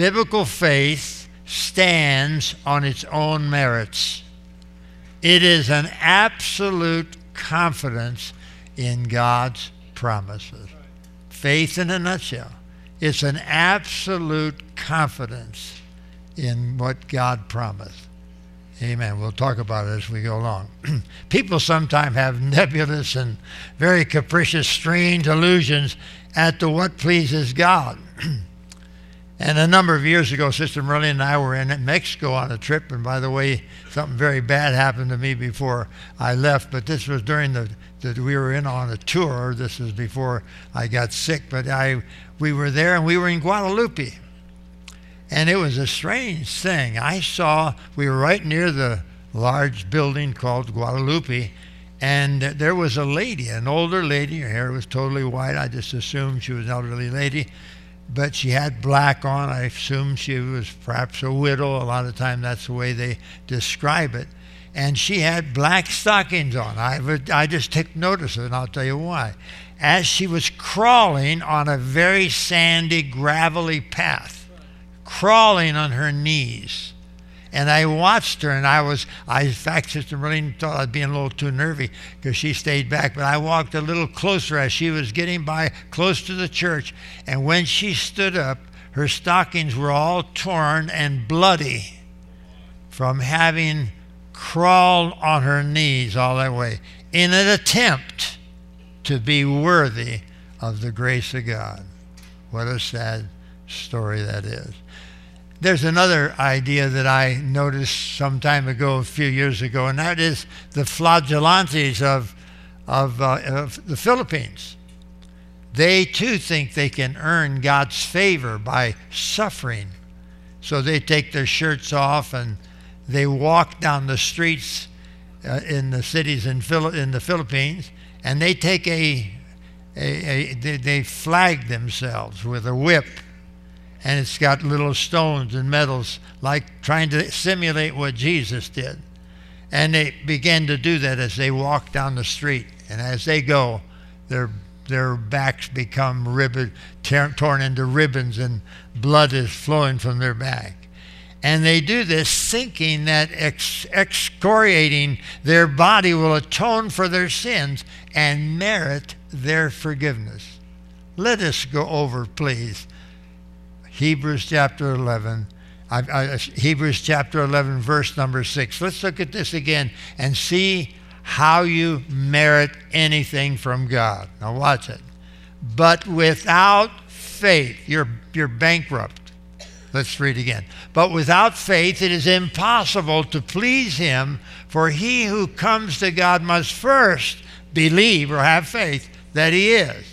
biblical faith stands on its own merits. It is an absolute confidence in God's promises. Faith in a nutshell. It's an absolute confidence in what God promised. Amen. We'll talk about it as we go along. People sometimes have nebulous and very capricious, strange illusions as to what pleases God. and a number of years ago, Sister Merlin and I were in Mexico on a trip, and by the way, something very bad happened to me before I left, but this was during the that we were in on a tour. This was before I got sick, but I we were there and we were in Guadalupe. And it was a strange thing. I saw, we were right near the large building called Guadalupe, and there was a lady, an older lady. Her hair was totally white. I just assumed she was an elderly lady. But she had black on. I assume she was perhaps a widow. A lot of time that's the way they describe it. And she had black stockings on. I, I just took notice of it, and I'll tell you why. As she was crawling on a very sandy, gravelly path, crawling on her knees. And I watched her, and I was, I, in fact, Sister Marlene thought I was being a little too nervy because she stayed back, but I walked a little closer as she was getting by close to the church. And when she stood up, her stockings were all torn and bloody from having crawled on her knees all that way in an attempt to be worthy of the grace of God. What a sad story that is. There's another idea that I noticed some time ago, a few years ago, and that is the flagellantes of, of, uh, of the Philippines. They too think they can earn God's favor by suffering. So they take their shirts off and they walk down the streets uh, in the cities in, Phil- in the Philippines and they take a, a, a they, they flag themselves with a whip and it's got little stones and metals, like trying to simulate what Jesus did. And they began to do that as they walk down the street. And as they go, their, their backs become ribbon, torn into ribbons, and blood is flowing from their back. And they do this thinking that ex- excoriating their body will atone for their sins and merit their forgiveness. Let us go over, please, Hebrews chapter 11. I, I, Hebrews chapter 11, verse number 6. Let's look at this again and see how you merit anything from God. Now, watch it. But without faith, you're, you're bankrupt. Let's read again. But without faith, it is impossible to please Him, for he who comes to God must first believe or have faith that He is.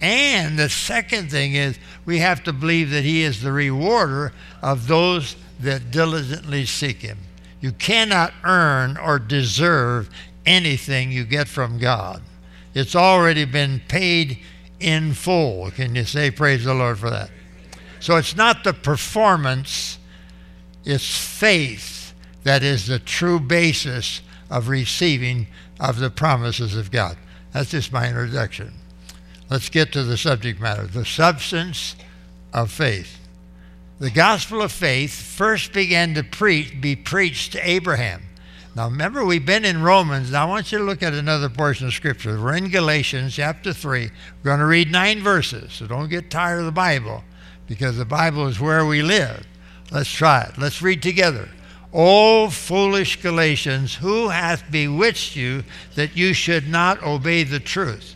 And the second thing is we have to believe that He is the rewarder of those that diligently seek Him. You cannot earn or deserve anything you get from God. It's already been paid in full. Can you say praise the Lord for that? So it's not the performance, it's faith that is the true basis of receiving of the promises of God. That's just my introduction. Let's get to the subject matter the substance of faith. The gospel of faith first began to preach, be preached to Abraham. Now, remember, we've been in Romans. Now, I want you to look at another portion of Scripture. We're in Galatians chapter 3. We're going to read nine verses, so don't get tired of the Bible because the Bible is where we live. Let's try it. Let's read together. O foolish Galatians, who hath bewitched you that you should not obey the truth?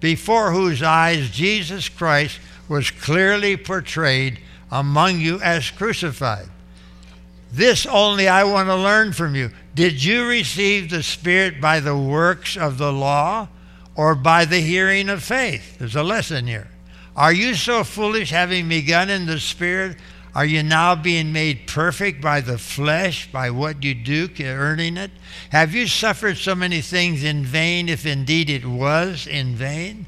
Before whose eyes Jesus Christ was clearly portrayed among you as crucified. This only I want to learn from you. Did you receive the Spirit by the works of the law or by the hearing of faith? There's a lesson here. Are you so foolish, having begun in the Spirit? Are you now being made perfect by the flesh, by what you do, earning it? Have you suffered so many things in vain, if indeed it was in vain?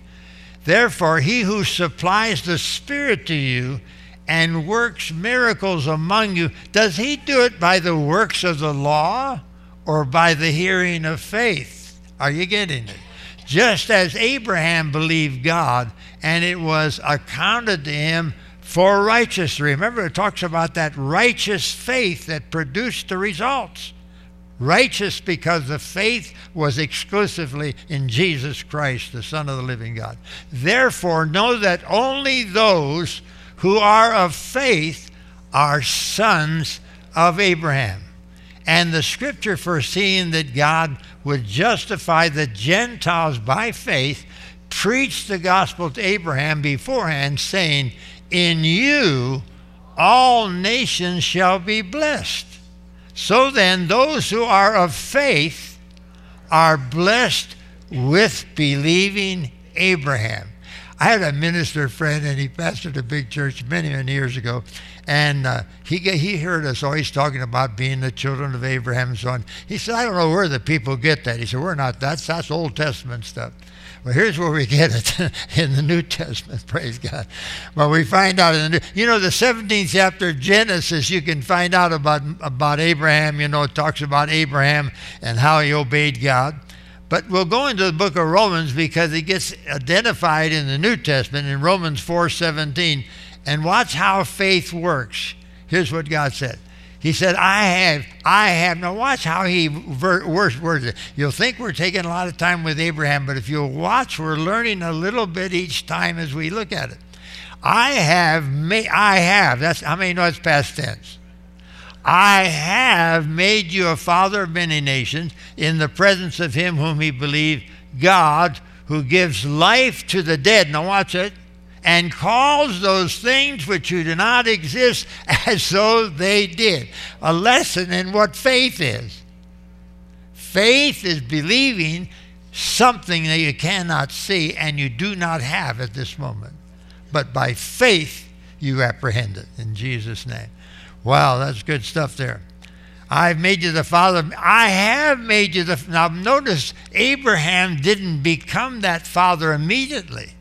Therefore, he who supplies the Spirit to you and works miracles among you, does he do it by the works of the law or by the hearing of faith? Are you getting it? Just as Abraham believed God, and it was accounted to him for righteousness. Remember, it talks about that righteous faith that produced the results. Righteous because the faith was exclusively in Jesus Christ, the Son of the living God. Therefore, know that only those who are of faith are sons of Abraham. And the scripture foreseeing that God would justify the Gentiles by faith preached the gospel to Abraham beforehand, saying, in you all nations shall be blessed. So then, those who are of faith are blessed with believing Abraham. I had a minister friend, and he pastored a big church many, many years ago. And uh, he, he heard us always talking about being the children of Abraham and so on. He said, I don't know where the people get that. He said, We're not, that's, that's Old Testament stuff. Well, here's where we get it in the New Testament, praise God. Well, we find out in the New, you know, the 17th chapter of Genesis, you can find out about, about Abraham. You know, it talks about Abraham and how he obeyed God. But we'll go into the book of Romans because it gets identified in the New Testament in Romans 4:17. And watch how faith works. Here's what God said. He said, I have, I have. Now watch how he ver- words it. You'll think we're taking a lot of time with Abraham, but if you'll watch, we're learning a little bit each time as we look at it. I have made, I have, that's, how many know it's past tense? I have made you a father of many nations in the presence of him whom he believed, God, who gives life to the dead. Now watch it and calls those things which do not exist as though they did. A lesson in what faith is. Faith is believing something that you cannot see and you do not have at this moment. But by faith, you apprehend it in Jesus' name. Wow, that's good stuff there. I've made you the father. I have made you the. Now, notice Abraham didn't become that father immediately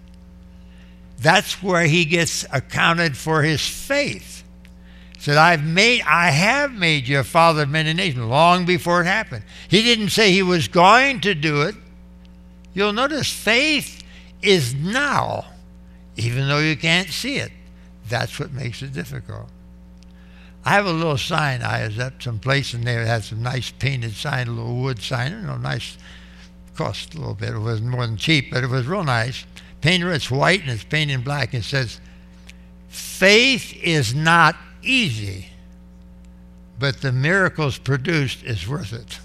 that's where he gets accounted for his faith. Said, I've made I have made you a father of many nations long before it happened. He didn't say he was going to do it. You'll notice faith is now, even though you can't see it. That's what makes it difficult. I have a little sign. I was at some place and they had some nice painted sign, a little wood sign, you know, nice, cost a little bit. It wasn't more than cheap, but it was real nice painted it's white and it's painted in black. It says, faith is not easy, but the miracles produced is worth it.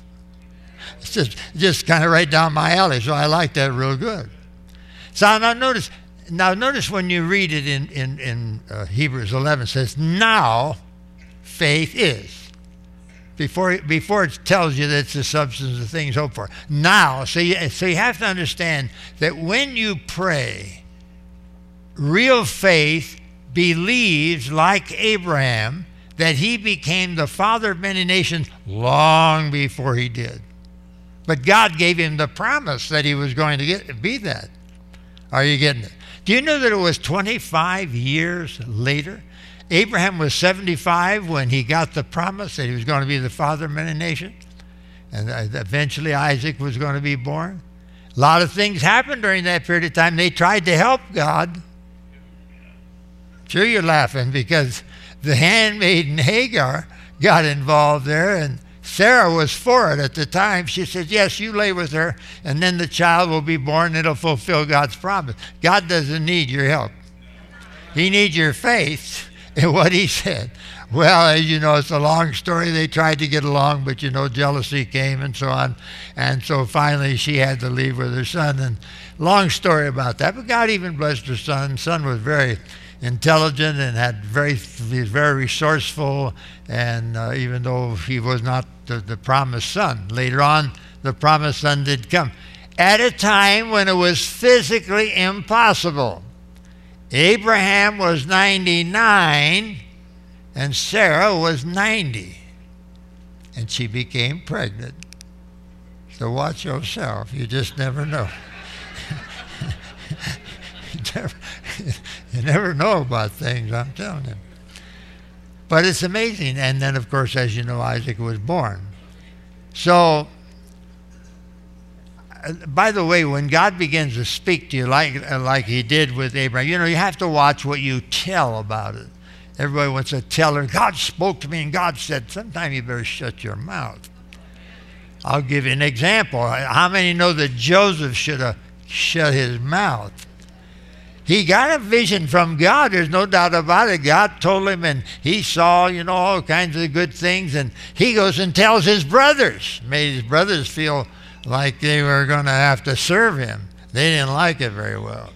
It's just, just kind of right down my alley, so I like that real good. So now notice, now notice when you read it in, in, in uh, Hebrews 11, it says, now faith is before, before it tells you that it's the substance of things hoped for. Now, so you, so you have to understand that when you pray, real faith believes, like Abraham, that he became the father of many nations long before he did. But God gave him the promise that he was going to get, be that. Are you getting it? Do you know that it was 25 years later Abraham was 75 when he got the promise that he was going to be the father of many nations. And eventually Isaac was going to be born. A lot of things happened during that period of time. They tried to help God. Sure, you're laughing because the handmaiden Hagar got involved there, and Sarah was for it at the time. She said, Yes, you lay with her, and then the child will be born. And it'll fulfill God's promise. God doesn't need your help, He needs your faith and what he said. Well, as you know, it's a long story. They tried to get along, but you know, jealousy came and so on. And so finally she had to leave with her son. And long story about that. But God even blessed her son. Son was very intelligent and had very, very resourceful. And uh, even though he was not the, the promised son, later on, the promised son did come. At a time when it was physically impossible. Abraham was 99 and Sarah was 90. And she became pregnant. So watch yourself. You just never know. you, never, know about things, I'm telling you. But it's amazing. And then, of course, as you know, Isaac was born. So by the way, when God begins to speak to you like, like he did with Abraham, you know, you have to watch what you tell about it. Everybody wants to tell her, God spoke to me and God said, sometime you better shut your mouth. I'll give you an example. How many know that Joseph should have shut his mouth? He got a vision from God, there's no doubt about it. God told him, and he saw, you know, all kinds of good things. And he goes and tells his brothers, made his brothers feel like they were going to have to serve him. They didn't like it very well.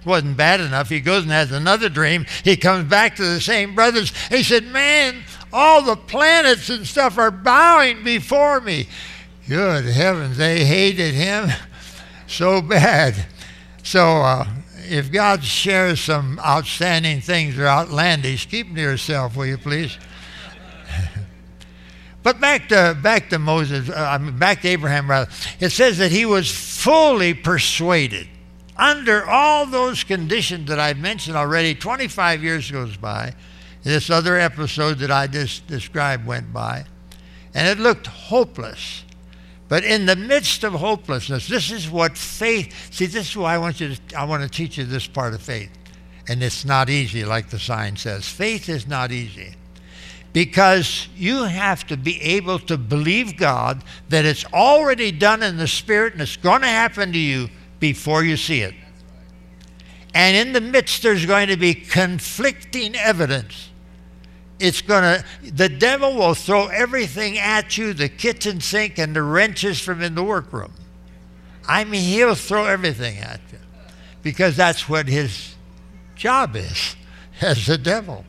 It wasn't bad enough. He goes and has another dream. He comes back to the same brothers. He said, Man, all the planets and stuff are bowing before me. Good heavens, they hated him so bad. So, uh, if God shares some outstanding things or outlandish, keep them to yourself, will you please? But back to back to Moses, uh, back to Abraham rather. It says that he was fully persuaded. Under all those conditions that I've mentioned already, 25 years goes by. This other episode that I just described went by, and it looked hopeless. But in the midst of hopelessness, this is what faith. See, this is why I want you to. I want to teach you this part of faith, and it's not easy, like the sign says. Faith is not easy, because you have to be able to believe God that it's already done in the spirit and it's going to happen to you before you see it. And in the midst, there's going to be conflicting evidence it's going to, the devil will throw everything at you the kitchen sink and the wrenches from in the workroom. I mean, he'll throw everything at you because that's what his job is as the devil.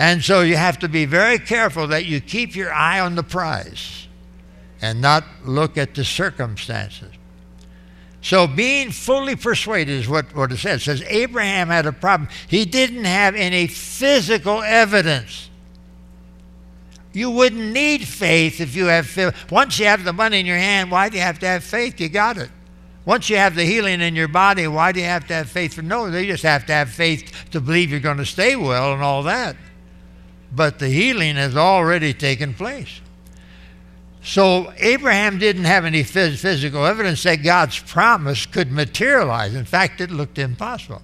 And so you have to be very careful that you keep your eye on the prize and not look at the circumstances. So being fully persuaded is what, what it says. It says Abraham had a problem. He didn't have any physical evidence. You wouldn't need faith if you have faith. Once you have the money in your hand, why do you have to have faith? You got it. Once you have the healing in your body, why do you have to have faith for no? They just have to have faith to believe you're going to stay well and all that. But the healing has already taken place. So Abraham didn't have any physical evidence that God's promise could materialize. In fact, it looked impossible.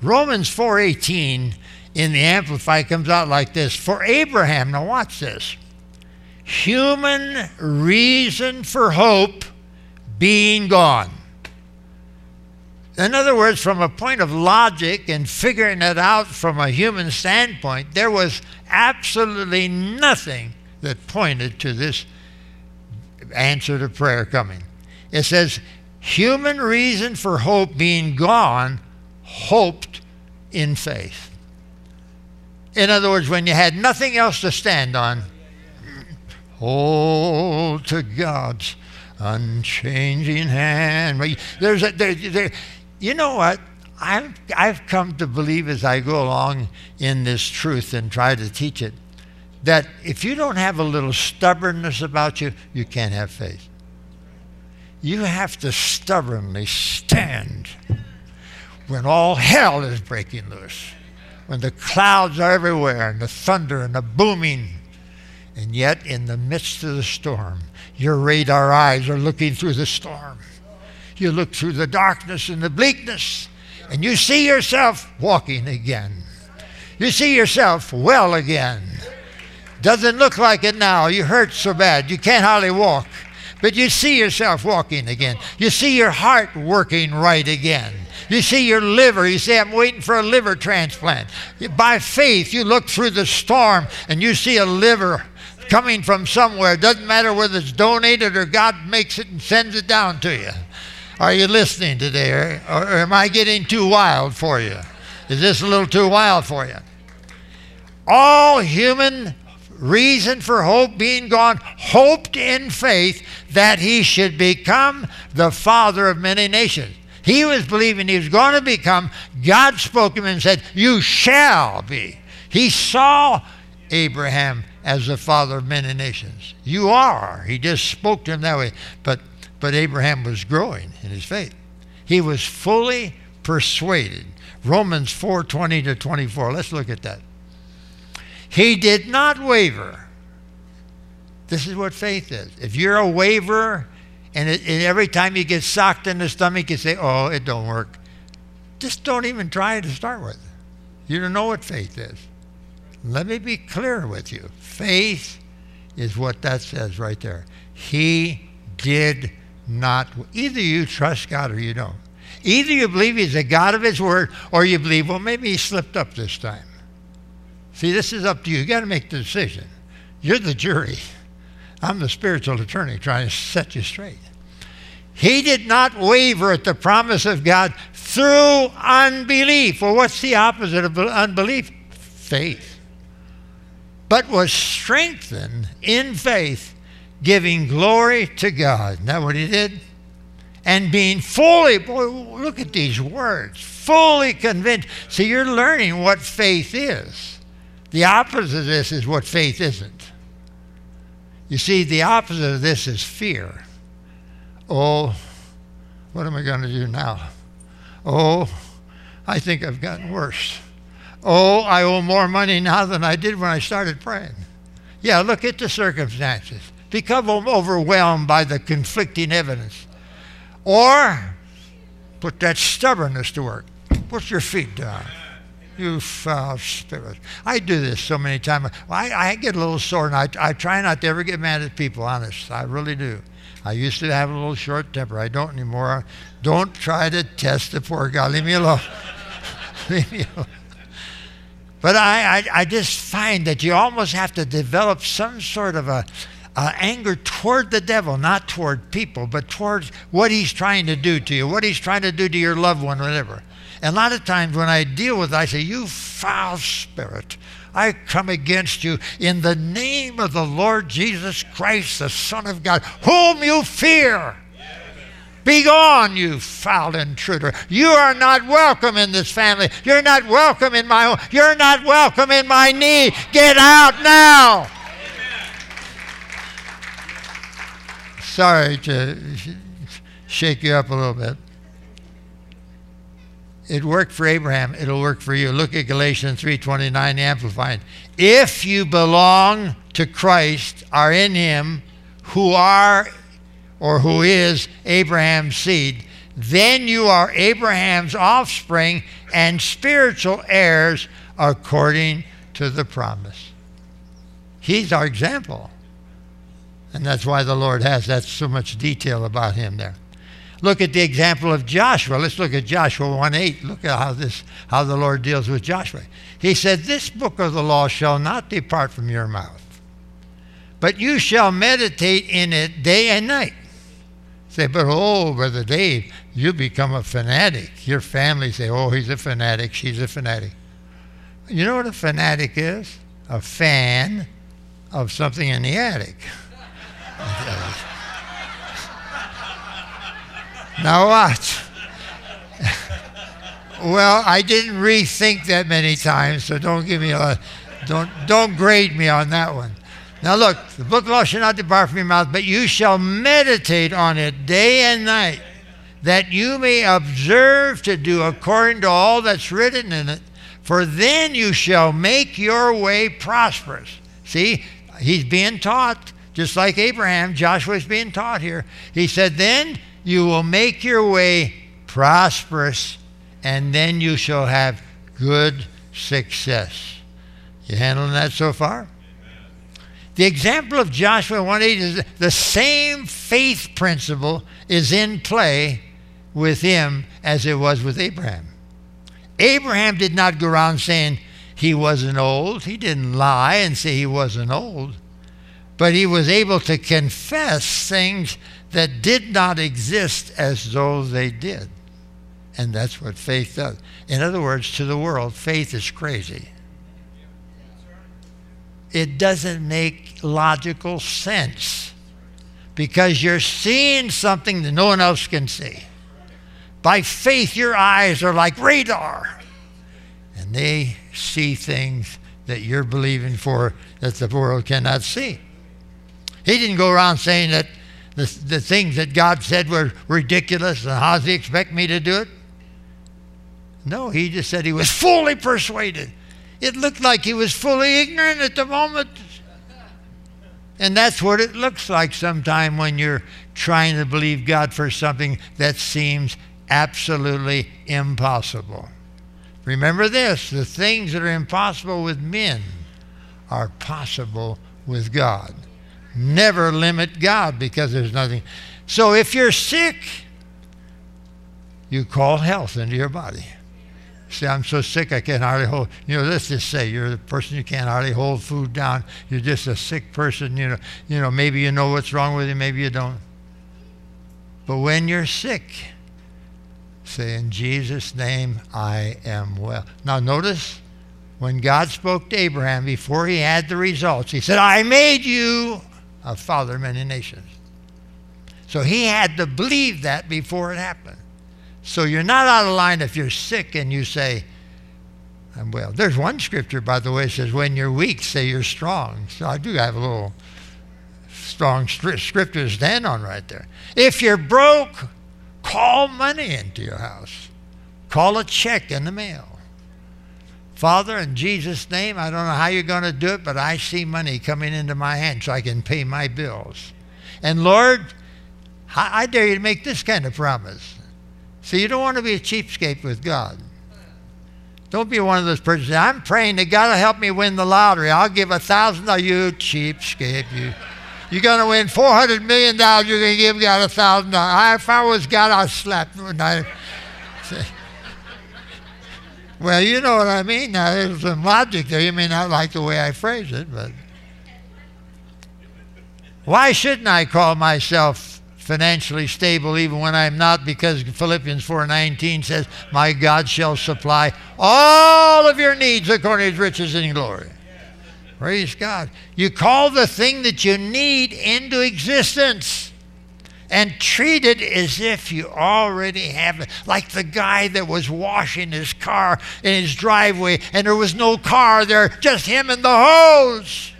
Romans 4:18 in the Amplified comes out like this: For Abraham, now watch this. Human reason for hope being gone. In other words, from a point of logic and figuring it out from a human standpoint, there was absolutely nothing that pointed to this answer to prayer coming. It says, human reason for hope being gone, hoped in faith. In other words, when you had nothing else to stand on, hold to God's unchanging hand. There's a, there, there, you know what? I've, I've come to believe as I go along in this truth and try to teach it that if you don't have a little stubbornness about you, you can't have faith. You have to stubbornly stand when all hell is breaking loose, when the clouds are everywhere and the thunder and the booming. And yet, in the midst of the storm, your radar eyes are looking through the storm. You look through the darkness and the bleakness, and you see yourself walking again. You see yourself well again. Doesn't look like it now. You hurt so bad. You can't hardly walk. But you see yourself walking again. You see your heart working right again. You see your liver. You say, I'm waiting for a liver transplant. By faith, you look through the storm and you see a liver coming from somewhere. It doesn't matter whether it's donated or God makes it and sends it down to you. Are you listening today? Or, or am I getting too wild for you? Is this a little too wild for you? All human reason for hope being gone, hoped in faith that he should become the father of many nations. He was believing he was going to become. God spoke to him and said, You shall be. He saw Abraham as the father of many nations. You are. He just spoke to him that way. But, but Abraham was growing in his faith. He was fully persuaded. Romans 4 20 to 24. Let's look at that. He did not waver. This is what faith is. If you're a waverer, And, it, and every time you get socked in the stomach, you say, oh, it don't work. Just don't even try to start with. You don't know what faith is. Let me be clear with you. Faith is what that says right there. He did not. Either you trust God or you don't. Either you believe He's a God of His Word, or you believe, well, maybe He slipped up this time. See, this is up to you. You got to make the decision. You're the jury. I'm the spiritual attorney trying to set you straight. He did not waver at the promise of God through unbelief. Well, what's the opposite of unbelief? Faith. But was strengthened in faith, giving glory to God. Isn't that what he did? And being fully, boy, look at these words, fully convinced. See, you're learning what faith is. The opposite of this is what faith isn't. You see, the opposite of this is fear. Oh, what am I going to do now? Oh, I think I've gotten worse. Oh, I owe more money now than I did when I started praying. Yeah, look at the circumstances. Become overwhelmed by the conflicting evidence. Or put that stubbornness to work. Put your feet down. You foul spirit. I do this so many times. I, I get a little sore, and I, I try not to ever get mad at people, honest. I really do. I used to have a little short temper. I don't anymore. Don't try to test the poor guy. Leave me alone. Leave me alone. But I, I, I, just find that you almost have to develop some sort of a, a, anger toward the devil, not toward people, but towards what he's trying to do to you, what he's trying to do to your loved one, whatever. And a lot of times when I deal with it, I say, You foul spirit, I come against you in the name of the Lord Jesus Christ, the Son of God, whom you fear. Begone, you foul intruder. You are not welcome in this family. You're not welcome in my home. You're not welcome in my knee. Get out now. Sorry to shake you up a little bit. It worked for Abraham, it'll work for you. Look at Galatians 3:29 amplified. If you belong to Christ, are in him, who are or who is Abraham's seed, then you are Abraham's offspring and spiritual heirs according to the promise. He's our example. And that's why the Lord has that so much detail about him there. Look at the example of Joshua. Let's look at Joshua 1 8. Look at how this how the Lord deals with Joshua. He said, This book of the law shall not depart from your mouth, but you shall meditate in it day and night. Say, but oh, Brother Dave, you become a fanatic. Your family say, oh, he's a fanatic, she's a fanatic. You know what a fanatic is? A fan of something in the attic. Now watch. well, I didn't rethink that many times, so don't give me a don't don't grade me on that one. Now look, the book of law shall not depart from your mouth, but you shall meditate on it day and night, that you may observe to do according to all that's written in it. For then you shall make your way prosperous. See, he's being taught, just like Abraham, Joshua's being taught here. He said, Then you will make your way prosperous, and then you shall have good success. You handling that so far? The example of Joshua 1 8 is the same faith principle is in play with him as it was with Abraham. Abraham did not go around saying he wasn't old. He didn't lie and say he wasn't old. But he was able to confess things that did not exist as though they did. And that's what faith does. In other words, to the world, faith is crazy. It doesn't make logical sense because you're seeing something that no one else can see. By faith, your eyes are like radar, and they see things that you're believing for that the world cannot see. He didn't go around saying that the, the things that God said were ridiculous and how does he expect me to do it? No, he just said he was fully persuaded. It looked like he was fully ignorant at the moment. And that's what it looks like sometime when you're trying to believe God for something that seems absolutely impossible. Remember this the things that are impossible with men are possible with God. Never limit God because there's nothing. So if you're sick, you call health into your body. Say, I'm so sick I can't hardly hold. You know, let's just say you're the person you can't hardly hold food down. You're just a sick person. You know, you know, maybe you know what's wrong with you, maybe you don't. But when you're sick, say, in Jesus' name, I am well. Now notice, when God spoke to Abraham before he had the results, he said, I made you a father of many nations. So he had to believe that before it happened. So you're not out of line if you're sick and you say, I'm well. There's one scripture, by the way, says, when you're weak, say you're strong. So I do have a little strong scripture to stand on right there. If you're broke, call money into your house. Call a check in the mail. Father, in Jesus' name, I don't know how you're going to do it, but I see money coming into my hand so I can pay my bills. And Lord, I dare you to make this kind of promise. So you don't want to be a cheapskate with God. Don't be one of those persons. I'm praying that God will help me win the lottery. I'll give a thousand. Oh, you cheapskate, you. You're going to win four hundred million dollars. You're going to give God a thousand dollars. If I was God, I'd slap. Say, well, you know what I mean. Now there's some logic there. You may not like the way I phrase it, but why shouldn't I call myself financially stable even when I'm not because Philippians 4:19 says, "My God shall supply all of your needs according to his riches and glory." Praise God. You call the thing that you need into existence and treat it as if you already have it. Like the guy that was washing his car in his driveway and there was no car there, just him and the hose.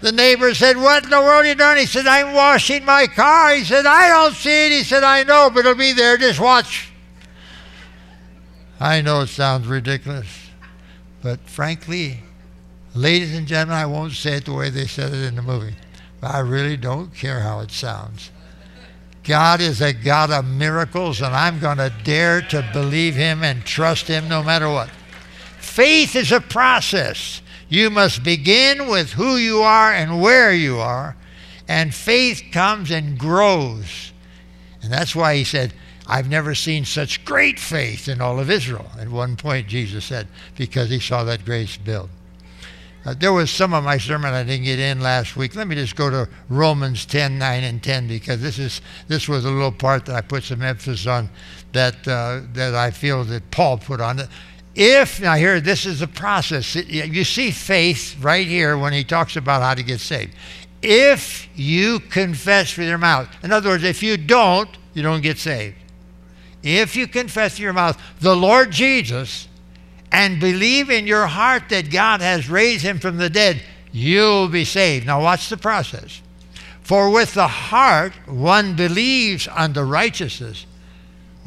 The neighbor said, What in the world are you doing? He said, I'm washing my car. He said, I don't see it. He said, I know, but it'll be there. Just watch. I know it sounds ridiculous, but frankly, ladies and gentlemen, I won't say it the way they said it in the movie, but I really don't care how it sounds. God is a God of miracles, and I'm going to dare to believe Him and trust Him no matter what. Faith is a process. You must begin with who you are and where you are, and faith comes and grows. And that's why he said, I've never seen such great faith in all of Israel. At one point, Jesus said, because he saw that grace build. Uh, there was some of my sermon I didn't get in last week. Let me just go to Romans 10, 9, and 10 because this is this was a little part that I put some emphasis on that uh, that I feel that Paul put on it. If, now here, this is the process. You see faith right here when he talks about how to get saved. If you confess with your mouth, in other words, if you don't, you don't get saved. If you confess with your mouth the Lord Jesus and believe in your heart that God has raised him from the dead, you'll be saved. Now, watch the process. For with the heart one believes unto righteousness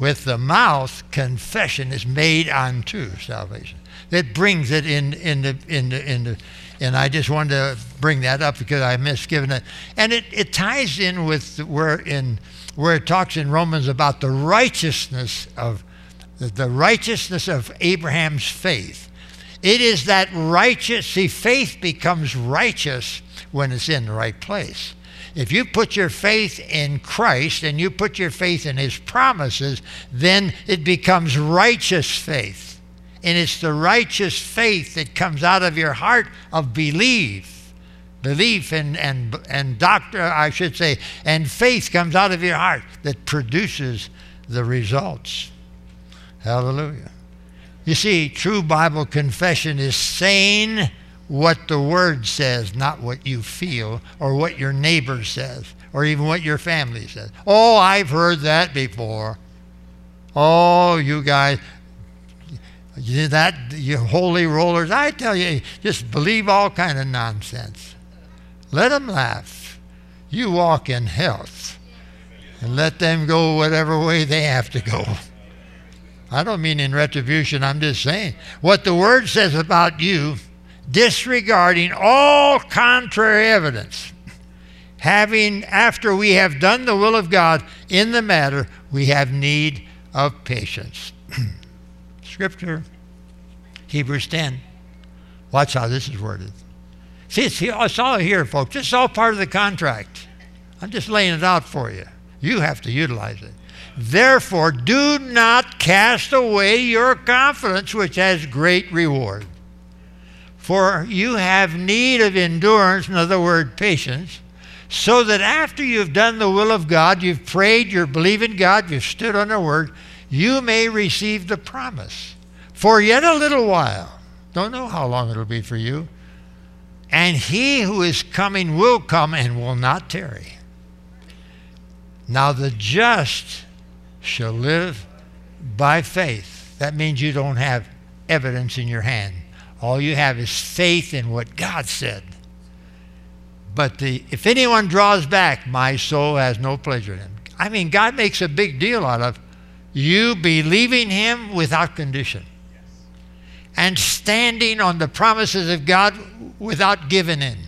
with the mouth, confession is made unto salvation. That brings it in, in, the, in, the, in the, and I just wanted to bring that up because I missed giving it. And it, it ties in with where, in, where it talks in Romans about the righteousness of the righteousness of Abraham's faith. It is that righteous, see, faith becomes righteous when it's in the right place. If you put your faith in Christ and you put your faith in His promises, then it becomes righteous faith. And it's the righteous faith that comes out of your heart of belief. Belief and, and, and doctor, I should say, and faith comes out of your heart that produces the results. Hallelujah. You see, true Bible confession is saying what the Word says, not what you feel or what your neighbor says or even what your family says. Oh, I've heard that before. Oh, you guys, that you holy rollers, I tell you, just believe all kind of nonsense. Let them laugh. You walk in health and let them go whatever way they have to go. I don't mean in retribution, I'm just saying. What the Word says about you disregarding all contrary evidence. having after we have done the will of God in the matter, we have need of patience. Scripture, Hebrews 10. Watch how this is worded. See, it's, it's all here, folks. It's all part of the contract. I'm just laying it out for you. You have to utilize it. Therefore, do not cast away your confidence, which has great reward. For you have need of endurance, in other words, patience, so that after you've done the will of God, you've prayed, you're believing God, you've stood on the word, you may receive the promise. For yet a little while, don't know how long it'll be for you, and he who is coming will come and will not tarry. Now the just shall live by faith. That means you don't have evidence in your hand. All you have is faith in what God said. But the, if anyone draws back, my soul has no pleasure in him. I mean, God makes a big deal out of you believing him without condition and standing on the promises of God without giving in.